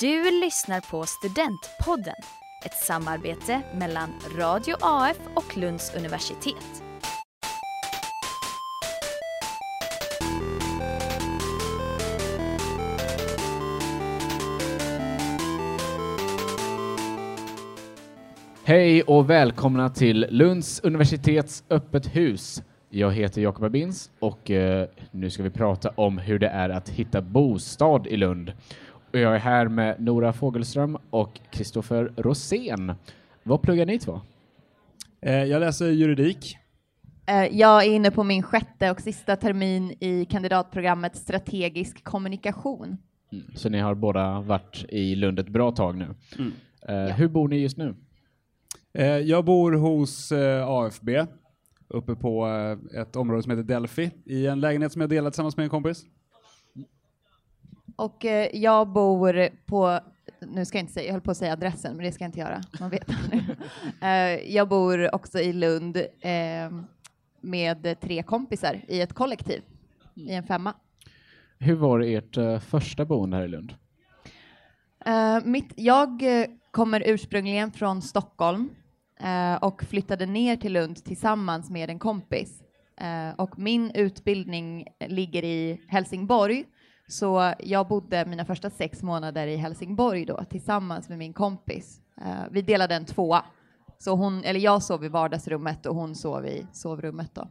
Du lyssnar på Studentpodden, ett samarbete mellan Radio AF och Lunds universitet. Hej och välkomna till Lunds universitets öppet hus. Jag heter Jakob Abins och eh, nu ska vi prata om hur det är att hitta bostad i Lund. Och jag är här med Nora Fogelström och Kristoffer Rosén. Vad pluggar ni två? Eh, Jag läser juridik. Eh, Jag är inne på min sjätte och sista termin i kandidatprogrammet strategisk kommunikation. Så ni har båda varit i Lund ett bra tag nu. Mm. Eh, Hur bor ni just nu? Jag bor hos AFB uppe på ett område som heter Delphi i en lägenhet som jag delar tillsammans med en kompis. Och eh, jag bor på, nu ska jag inte säga, jag höll på att säga adressen, men det ska jag inte göra, man vet aldrig. Eh, Jag bor också i Lund eh, med tre kompisar i ett kollektiv, i en femma. Hur var ert eh, första boende här i Lund? Eh, mitt, jag kommer ursprungligen från Stockholm eh, och flyttade ner till Lund tillsammans med en kompis. Eh, och min utbildning ligger i Helsingborg, så jag bodde mina första sex månader i Helsingborg då tillsammans med min kompis. Eh, vi delade en tvåa, så hon, eller jag sov i vardagsrummet och hon sov i sovrummet då.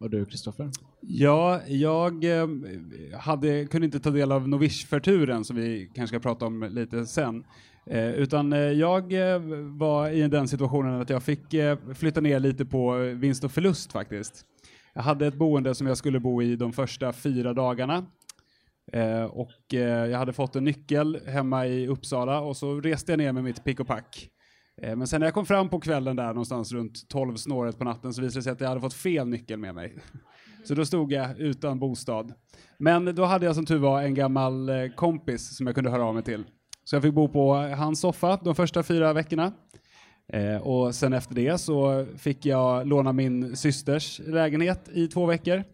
Och du Kristoffer? Ja, jag eh, hade, kunde inte ta del av Novish-förturen som vi kanske ska prata om lite sen. Eh, utan eh, jag var i den situationen att jag fick eh, flytta ner lite på vinst och förlust faktiskt. Jag hade ett boende som jag skulle bo i de första fyra dagarna. Eh, och eh, jag hade fått en nyckel hemma i Uppsala och så reste jag ner med mitt pick och pack. Eh, men sen när jag kom fram på kvällen där någonstans runt 12 snåret på natten så visade det sig att jag hade fått fel nyckel med mig. Så då stod jag utan bostad. Men då hade jag som tur var en gammal eh, kompis som jag kunde höra av mig till. Så jag fick bo på hans soffa de första fyra veckorna. Eh, och sen efter det så fick jag låna min systers lägenhet i två veckor.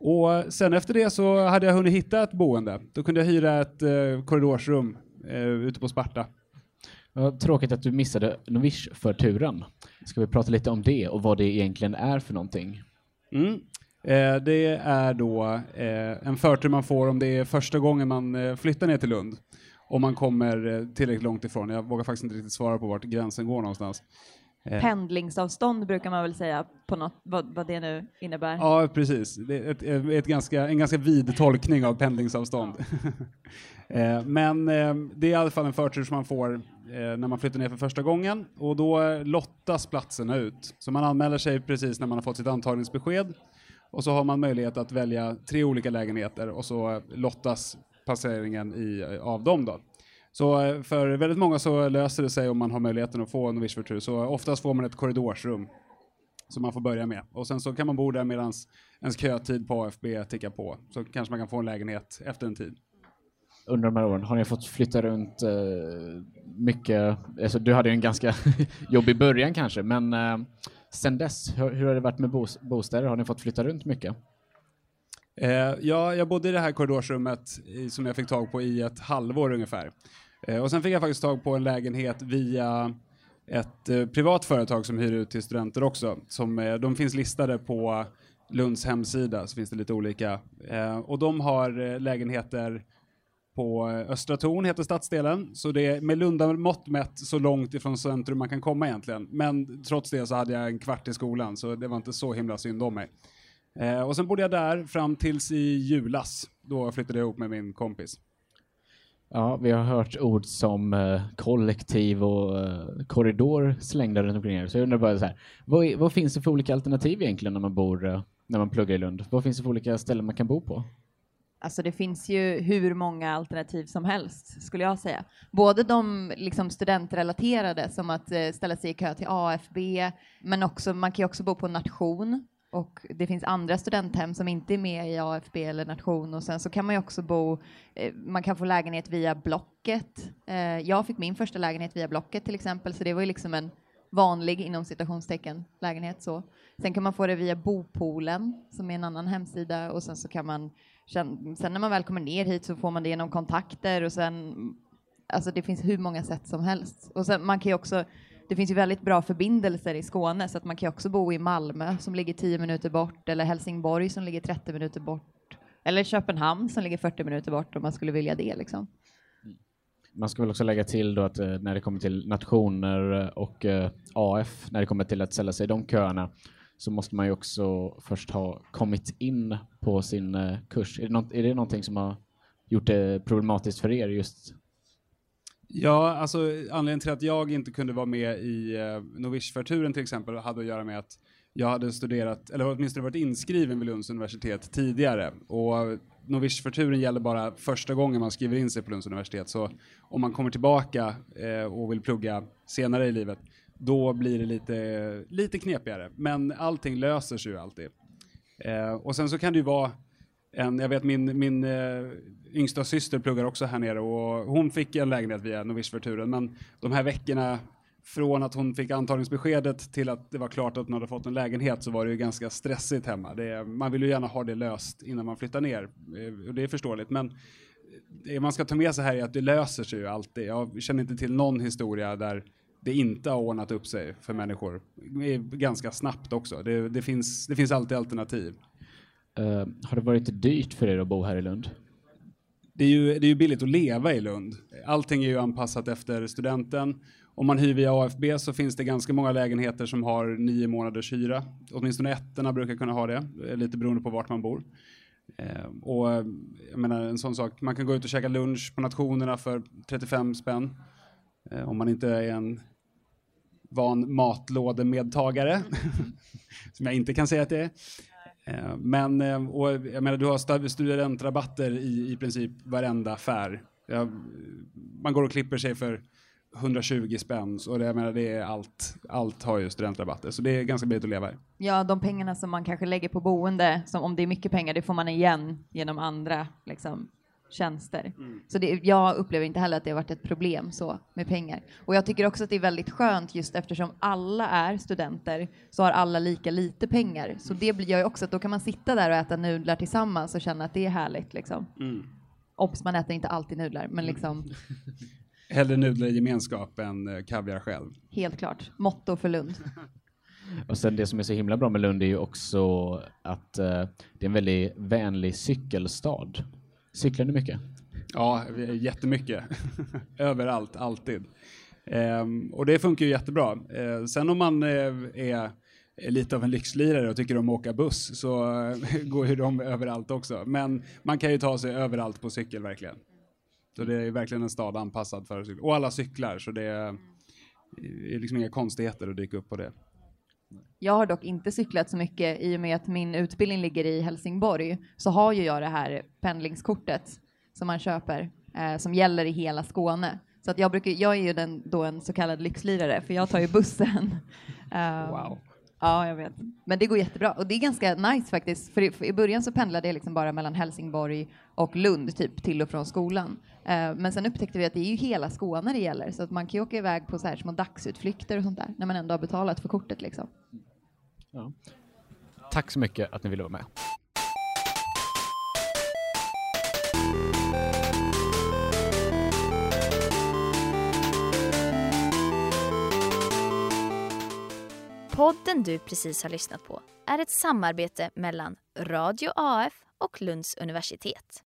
Och sen efter det så hade jag hunnit hitta ett boende. Då kunde jag hyra ett eh, korridorsrum eh, ute på Sparta. Tråkigt att du missade Novish-förturen. Ska vi prata lite om det och vad det egentligen är för någonting? Mm. Eh, det är då eh, en förtur man får om det är första gången man eh, flyttar ner till Lund. Om man kommer eh, tillräckligt långt ifrån. Jag vågar faktiskt inte riktigt svara på vart gränsen går någonstans. Eh, Pendlingsavstånd brukar man väl säga på något, vad, vad det nu innebär. Ja, precis. Det är ett, ett ganska, en ganska vid tolkning av pendlingsavstånd. Eh, Men eh, det är i alla fall en förtur som man får när man flyttar ner för första gången och då lottas platserna ut. Så man anmäler sig precis när man har fått sitt antagningsbesked och så har man möjlighet att välja tre olika lägenheter och så lottas placeringen i, av dem då. Så eh, för väldigt många så löser det sig om man har möjligheten att få en Novish-förtur. Så oftast får man ett korridorsrum som man får börja med. Och sen så kan man bo där medan ens kötid på AFB tickar på. Så kanske man kan få en lägenhet efter en tid. Under de här åren, har ni fått flytta runt eh, mycket? Alltså, du hade ju en ganska jobbig början kanske, men eh, sen dess, hur, hur har det varit med bostäder? Har ni fått flytta runt mycket? Eh, ja, jag bodde i det här korridorsrummet i, som jag fick tag på i ett halvår ungefär. Eh, och sen fick jag faktiskt tag på en lägenhet via ett eh, privat företag som hyr ut till studenter också. Som, eh, de finns listade på Lunds hemsida, så finns det lite olika. Eh, och de har eh, lägenheter på eh, Östra Torn, heter stadsdelen. Så det är med Lundamått mätt så långt ifrån centrum man kan komma egentligen. Men trots det så hade jag en kvart i skolan, så det var inte så himla synd om mig. Eh, och sen bodde jag där fram tills i julas. Då flyttade jag ihop med min kompis. Ja, vi har hört ord som eh, kollektiv och eh, korridor slängda runt omkring er. Så jag undrar bara så här, vad, är- vad finns det för olika alternativ egentligen när man bor, eh, när man pluggar i Lund? Vad finns det för olika ställen man kan bo på? Alltså det finns ju hur många alternativ som helst, skulle jag säga. Både de liksom studentrelaterade, som att eh, ställa sig i kö till AFB, men också, man kan ju också bo på Nation, och det finns andra studenthem som inte är med i AFB eller Nation, och sen så kan man ju också bo, eh, man kan få lägenhet via Blocket. Eh, jag fick min första lägenhet via Blocket till exempel, så det var ju liksom en vanlig inom citationstecken lägenhet så. Sen kan man få det via Bopoolen som är en annan hemsida och sen så kan man sen, sen när man väl kommer ner hit så får man det genom kontakter och sen Alltså det finns hur många sätt som helst. Och sen, man kan ju också, det finns ju väldigt bra förbindelser i Skåne så att man kan ju också bo i Malmö som ligger 10 minuter bort eller Helsingborg som ligger 30 minuter bort. Eller Köpenhamn som ligger 40 minuter bort om man skulle vilja det liksom. Mm. Man ska väl också lägga till då att eh, när det kommer till nationer eh, och eh, AF, när det kommer till att ställa sig i de köerna, så måste man ju också först ha kommit in på sin kurs. Är det, något, är det någonting som har gjort det problematiskt för er just? Ja, alltså anledningen till att jag inte kunde vara med i eh, Novishförturen till exempel hade att göra med att jag hade studerat, eller åtminstone varit inskriven vid Lunds universitet tidigare. Och Novishförturen gäller bara första gången man skriver in sig på Lunds universitet. Så om man kommer tillbaka eh, och vill plugga senare i livet, då blir det lite, lite knepigare. Men allting löser sig ju alltid. Eh, och sen så kan det ju vara en, jag vet min, min eh, yngsta syster pluggar också här nere och hon fick en lägenhet via novischförturen. Men de här veckorna från att hon fick antagningsbeskedet till att det var klart att hon hade fått en lägenhet så var det ju ganska stressigt hemma. Det, man vill ju gärna ha det löst innan man flyttar ner eh, och det är förståeligt. Men det man ska ta med sig här är att det löser sig ju alltid. Jag känner inte till någon historia där det inte har ordnat upp sig för människor. Eh, ganska snabbt också. Det, det, finns, det finns alltid alternativ. Eh, har det varit dyrt för er att bo här i Lund? Det är, ju, det är ju billigt att leva i Lund. Allting är ju anpassat efter studenten om man hyr via AFB så finns det ganska många lägenheter som har nio månaders hyra. Åtminstone ettorna brukar kunna ha det, eh, lite beroende på vart man bor. Eh, och jag menar en sån sak, man kan gå ut och käka lunch på nationerna för 35 spänn. Om man inte är en van matlådemedtagare, som jag inte kan säga att det är. Eh, men eh, och eh, jag menar, du har studentrabatter i, i princip varenda affär. Man går och klipper sig för 120 spänn, och det, jag menar, det är allt. Allt har ju studentrabatter, så det är ganska billigt att leva i. Ja, de pengarna som man kanske lägger på boende, som om det är mycket pengar, det får man igen genom andra liksom, tjänster. Mm. Så det, jag upplever inte heller att det har varit ett problem så med pengar. Och jag tycker också att det är väldigt skönt just eftersom alla är studenter så har alla lika lite pengar. Så det gör ju också att då kan man sitta där och äta nudlar tillsammans och känna att det är härligt liksom. Mm. Obs, man äter inte alltid nudlar, men liksom Hellre nudlar i gemenskap än eh, kaviar själv. Helt klart. Motto för Lund. Och sen det som är så himla bra med Lund är ju också att uh, det är en väldigt vänlig cykelstad. Cyklar ni mycket? Ja, jättemycket. Överallt, alltid. Ehm, och det funkar ju jättebra. Ehm, sen om man eh, är lite av en lyxlirare och tycker om att åka buss så eh, går ju de överallt också. Men man kan ju ta sig överallt på cykel verkligen. Så det är verkligen en stad anpassad för cykel. Och alla cyklar, så det är, är liksom inga konstigheter att dyka upp på det. Jag har dock inte cyklat så mycket i och med att min utbildning ligger i Helsingborg så har ju jag det här pendlingskortet som man köper eh, som gäller i hela Skåne. Så att jag, brukar, jag är ju den, då en så kallad lyxlirare för jag tar ju bussen. um, wow. Ja, jag vet. Men det går jättebra och det är ganska nice faktiskt. För i, för i början så pendlade jag liksom bara mellan Helsingborg och Lund, typ till och från skolan. Uh, men sen upptäckte vi att det är ju hela Skåne det gäller, så att man kan ju åka iväg på så här små dagsutflykter och sånt där, när man ändå har betalat för kortet liksom. Ja. Tack så mycket att ni ville vara med. Podden du precis har lyssnat på är ett samarbete mellan Radio AF och Lunds universitet.